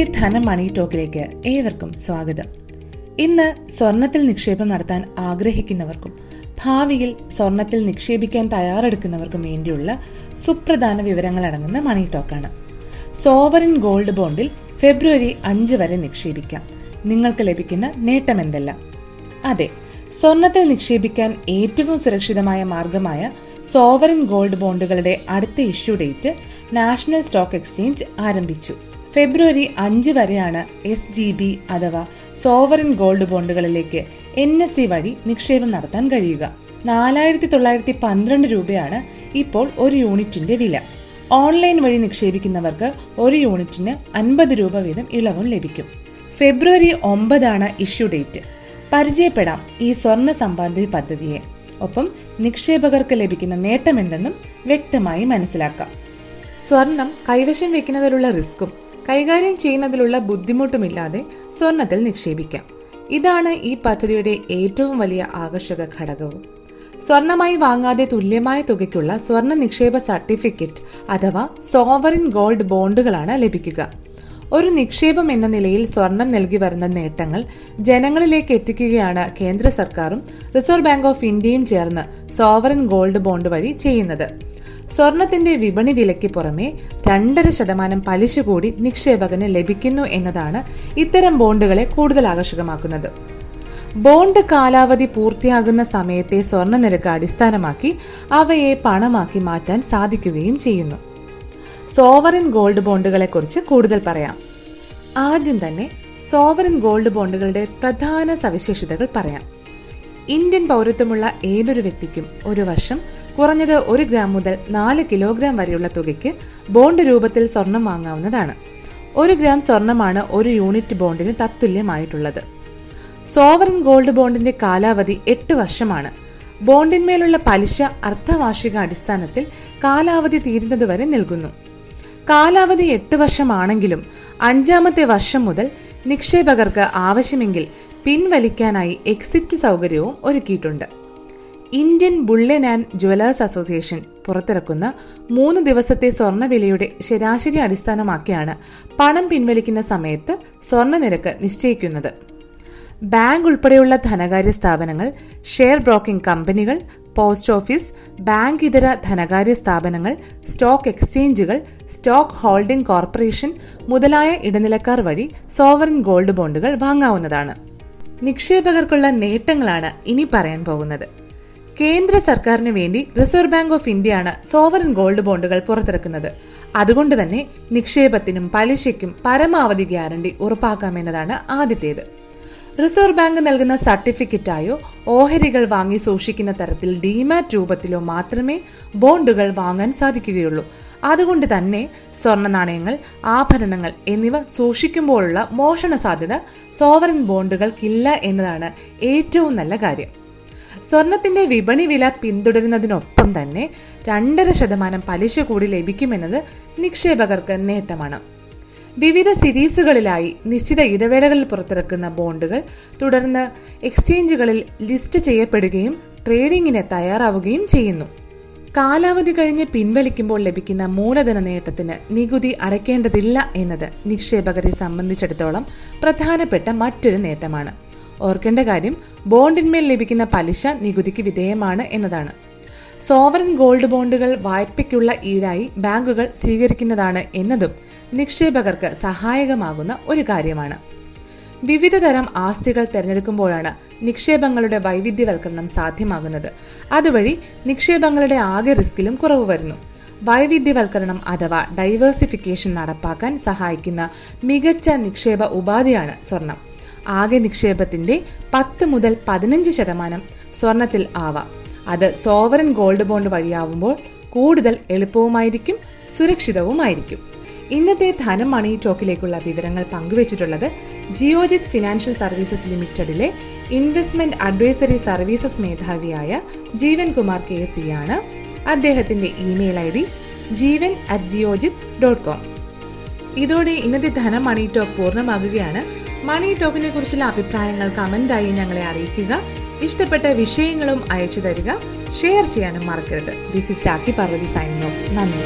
ഇന്നത്തെ ധനം മണി ടോക്കിലേക്ക് ഏവർക്കും സ്വാഗതം. ഇന്ന് സ്വർണത്തിൽ നിക്ഷേപം നടത്താൻ ആഗ്രഹിക്കുന്നവർക്കും ഭാവിയിൽ സ്വർണത്തിൽ നിക്ഷേപിക്കാൻ തയ്യാറെടുക്കുന്നവർക്കും വേണ്ടിയുള്ള സുപ്രധാന വിവരങ്ങൾ അടങ്ങുന്ന മണി ടോക്കാണ് സോവറിൻ ഗോൾഡ് ബോണ്ടിൽ ഫെബ്രുവരി അഞ്ച് വരെ നിക്ഷേപിക്കാം. നിങ്ങൾക്ക് ലഭിക്കുന്ന നേട്ടം എന്തല്ല? അതെ സ്വർണത്തിൽ നിക്ഷേപിക്കാൻ ഏറ്റവും സുരക്ഷിതമായ മാർഗമായ സോവറിൻ ഗോൾഡ് ബോണ്ടുകളുടെ അടുത്ത issue date National Stock Exchange ആരംഭിച്ചു. ഫെബ്രുവരി അഞ്ച് വരെയാണ് എസ് ജി ബി അഥവാ സോവറിൻ ഗോൾഡ് ബോണ്ടുകളിലേക്ക് എൻ എസ് സി വഴി നിക്ഷേപം നടത്താൻ കഴിയുക. നാലായിരത്തി തൊള്ളായിരത്തി പന്ത്രണ്ട് രൂപയാണ് ഇപ്പോൾ ഒരു യൂണിറ്റിന്റെ വില. ഓൺലൈൻ വഴി നിക്ഷേപിക്കുന്നവർക്ക് ഒരു യൂണിറ്റിന് അൻപത് രൂപ വീതം ഇളവും ലഭിക്കും. ഫെബ്രുവരി ഒമ്പതാണ് ഇഷ്യൂ ഡേറ്റ്. പരിചയപ്പെടാം ഈ സ്വർണ സമ്പാദ്യ പദ്ധതിയെ. ഒപ്പം നിക്ഷേപകർക്ക് ലഭിക്കുന്ന നേട്ടമെന്തെന്നും വ്യക്തമായി മനസ്സിലാക്കാം. സ്വർണം കൈവശം വെക്കുന്നതിലുള്ള റിസ്ക്കും കൈകാര്യം ചെയ്യുന്നതിലുള്ള ബുദ്ധിമുട്ടുമില്ലാതെ സ്വർണത്തിൽ നിക്ഷേപിക്കാം. ഇതാണ് ഈ പദ്ധതിയുടെ ഏറ്റവും വലിയ ആകർഷക ഘടകവും. സ്വർണമായി വാങ്ങാതെ തുല്യമായ തുകയ്ക്കുള്ള സ്വർണ നിക്ഷേപ സർട്ടിഫിക്കറ്റ് അഥവാ സോവറിൻ ഗോൾഡ് ബോണ്ടുകളാണ് ലഭിക്കുക. ഒരു നിക്ഷേപം എന്ന നിലയിൽ സ്വർണം നൽകി വരുന്ന നേട്ടങ്ങൾ ജനങ്ങളിലേക്ക് എത്തിക്കുകയാണ് കേന്ദ്ര സർക്കാരും റിസർവ് ബാങ്ക് ഓഫ് ഇന്ത്യയും ചേർന്ന് സോവറിൻ ഗോൾഡ് ബോണ്ട് വഴി ചെയ്യുന്നത്. സ്വർണത്തിന്റെ വിപണി വിലയ്ക്ക് പുറമെ രണ്ടര ശതമാനം പലിശ കൂടി നിക്ഷേപകന് ലഭിക്കുന്നു എന്നതാണ് ഇത്തരം ബോണ്ടുകളെ കൂടുതൽ ആകർഷകമാക്കുന്നത്. ബോണ്ട് കാലാവധി പൂർത്തിയാകുന്ന സമയത്തെ സ്വർണ നിരക്ക് അടിസ്ഥാനമാക്കി അവയെ പണമാക്കി മാറ്റാൻ സാധിക്കുകയും ചെയ്യുന്നു. സോവറിൻ ഗോൾഡ് ബോണ്ടുകളെ കുറിച്ച് കൂടുതൽ പറയാം. ആദ്യം തന്നെ സോവറിൻ ഗോൾഡ് ബോണ്ടുകളുടെ പ്രധാന സവിശേഷതകൾ പറയാം. ഇന്ത്യൻ പൗരത്വമുള്ള ഏതൊരു വ്യക്തിക്കും ഒരു വർഷം കുറഞ്ഞത് ഒരു ഗ്രാം മുതൽ നാല് കിലോഗ്രാം വരെയുള്ള തുകയ്ക്ക് ബോണ്ട് രൂപത്തിൽ സ്വർണം വാങ്ങാവുന്നതാണ്. ഒരു ഗ്രാം സ്വർണമാണ് ഒരു യൂണിറ്റ് ബോണ്ടിന് തത്തുല്യമായിട്ടുള്ളത്. സോവറിൻ ഗോൾഡ് ബോണ്ടിന്റെ കാലാവധി എട്ട് വർഷമാണ്. ബോണ്ടിന്മേലുള്ള പലിശ അർദ്ധവാർഷിക അടിസ്ഥാനത്തിൽ കാലാവധി തീരുന്നതുവരെ നൽകുന്നു കാലാവധി എട്ട് വർഷമാണെങ്കിലും അഞ്ചാമത്തെ വർഷം മുതൽ നിക്ഷേപകർക്ക് ആവശ്യമെങ്കിൽ പിൻവലിക്കാനായി എക്സിറ്റ് സൗകര്യവും ഒരുക്കിയിട്ടുണ്ട്. Indian bullion and jewellers association പുറത്തിറക്കുന്ന മൂന്ന് ദിവസത്തെ സ്വർണവിലയുടെ ശരാശരി അടിസ്ഥാനമാക്കിയാണ് പണം പിൻവലിക്കുന്ന സമയത്ത് സ്വർണ നിരക്ക് നിശ്ചയിക്കുന്നത്. ബാങ്ക് ഉൾപ്പെടെയുള്ള ധനകാര്യ സ്ഥാപനങ്ങൾ ഷെയർ ബ്രോക്കിംഗ് കമ്പനികൾ പോസ്റ്റ് ഓഫീസ് ബാങ്ക് ഇതര ധനകാര്യ സ്ഥാപനങ്ങൾ സ്റ്റോക്ക് എക്സ്ചേഞ്ചുകൾ സ്റ്റോക്ക് ഹോൾഡിംഗ് കോർപ്പറേഷൻ മുതലായ ഇടനിലക്കാർ വഴി സോവറിൻ ഗോൾഡ് ബോണ്ടുകൾ വാങ്ങാവുന്നതാണ്. നിക്ഷേപകർക്കുള്ള നേട്ടങ്ങളാണ് ഇനി പറയാൻ പോകുന്നത്. കേന്ദ്ര സർക്കാരിന് വേണ്ടി റിസർവ് ബാങ്ക് ഓഫ് ഇന്ത്യയാണ് സോവറിൻ ഗോൾഡ് ബോണ്ടുകൾ പുറത്തിറക്കുന്നത്. അതുകൊണ്ട് തന്നെ നിക്ഷേപത്തിനും പലിശയ്ക്കും പരമാവധി ഗ്യാരണ്ടി ഉറപ്പാക്കാമെന്നതാണ് ആദ്യത്തേത്. റിസർവ് ബാങ്ക് നൽകുന്ന സർട്ടിഫിക്കറ്റായോ ഓഹരികൾ വാങ്ങി സൂക്ഷിക്കുന്ന തരത്തിൽ ഡിമാറ്റ് രൂപത്തിലോ മാത്രമേ ബോണ്ടുകൾ വാങ്ങാൻ സാധിക്കുകയുള്ളൂ. അതുകൊണ്ട് തന്നെ സ്വർണ നാണയങ്ങൾ ആഭരണങ്ങൾ എന്നിവ സൂക്ഷിക്കുമ്പോഴുള്ള മോഷണ സാധ്യത സോവറിൻ ബോണ്ടുകൾക്കില്ല എന്നതാണ് ഏറ്റവും നല്ല കാര്യം. സ്വർണത്തിന്റെ വിപണി വില പിന്തുടരുന്നതിനൊപ്പം തന്നെ രണ്ടര ശതമാനം പലിശ കൂടി ലഭിക്കുമെന്നത് നിക്ഷേപകർക്ക് നേട്ടമാണ്. വിവിധ സീരീസുകളിലായി നിശ്ചിത ഇടവേളകളിൽ പുറത്തിറക്കുന്ന ബോണ്ടുകൾ തുടർന്ന് എക്സ്ചേഞ്ചുകളിൽ ലിസ്റ്റ് ചെയ്യപ്പെടുകയും ട്രേഡിംഗിന് തയ്യാറാവുകയും ചെയ്യുന്നു. കാലാവധി കഴിഞ്ഞ് പിൻവലിക്കുമ്പോൾ ലഭിക്കുന്ന മൂലധന നേട്ടത്തിന് നികുതി അടയ്ക്കേണ്ടതില്ല എന്നത് നിക്ഷേപകരെ സംബന്ധിച്ചിടത്തോളം പ്രധാനപ്പെട്ട മറ്റൊരു നേട്ടമാണ്. ഓർക്കേണ്ട കാര്യം ബോണ്ടിന്മേൽ ലഭിക്കുന്ന പലിശ നികുതിക്ക് വിധേയമാണ് എന്നതാണ്. സോവറിൻ ഗോൾഡ് ബോണ്ടുകൾ വായ്പയ്ക്കുള്ള ഈടായി ബാങ്കുകൾ സ്വീകരിക്കുന്നതാണ് എന്നതും നിക്ഷേപകർക്ക് സഹായകമാകുന്ന ഒരു കാര്യമാണ്. വിവിധ തരം ആസ്തികൾ തിരഞ്ഞെടുക്കുമ്പോഴാണ് നിക്ഷേപങ്ങളുടെ വൈവിധ്യവൽക്കരണം സാധ്യമാകുന്നത്. അതുവഴി നിക്ഷേപങ്ങളുടെ ആകെ റിസ്കിലും കുറവ് വരുന്നു. വൈവിധ്യവൽക്കരണം അഥവാ ഡൈവേഴ്സിഫിക്കേഷൻ നടപ്പാക്കാൻ സഹായിക്കുന്ന മികച്ച നിക്ഷേപ ഉപാധിയാണ് സ്വർണം. ആകെ നിക്ഷേപത്തിന്റെ പത്ത് മുതൽ പതിനഞ്ച് ശതമാനം സ്വർണത്തിൽ ആവാം. അത് സോവറൻ ഗോൾഡ് ബോണ്ട് വഴിയാവുമ്പോൾ കൂടുതൽ എളുപ്പവുമായിരിക്കും സുരക്ഷിതവുമായിരിക്കും. ഇന്നത്തെ ധനം മണി ടോക്കിലേക്കുള്ള വിവരങ്ങൾ പങ്കുവച്ചിട്ടുള്ളത് ജിയോജിത് ഫിനാൻഷ്യൽ സർവീസസ് ലിമിറ്റഡിലെ ഇൻവെസ്റ്റ്മെന്റ് അഡ്വൈസറി സർവീസസ് മേധാവിയായ ജീവൻ കുമാർ കെ സി ആണ്. അദ്ദേഹത്തിന്റെ email I D Jeevan at Geojit dot com. ഇതോടെ ഇന്നത്തെ ധനം മണി ടോക്ക് പൂർണമാകുകയാണ്. മണി ടോക്കിനെ കുറിച്ചുള്ള അഭിപ്രായങ്ങൾ കമന്റായി ഞങ്ങളെ അറിയിക്കുക. ഇഷ്ടപ്പെട്ട വിഷയങ്ങളും അയച്ചു തരിക. ഷെയർ ചെയ്യാനും മറക്കരുത്. This is Rakhi Parvathy signing off നന്ദി.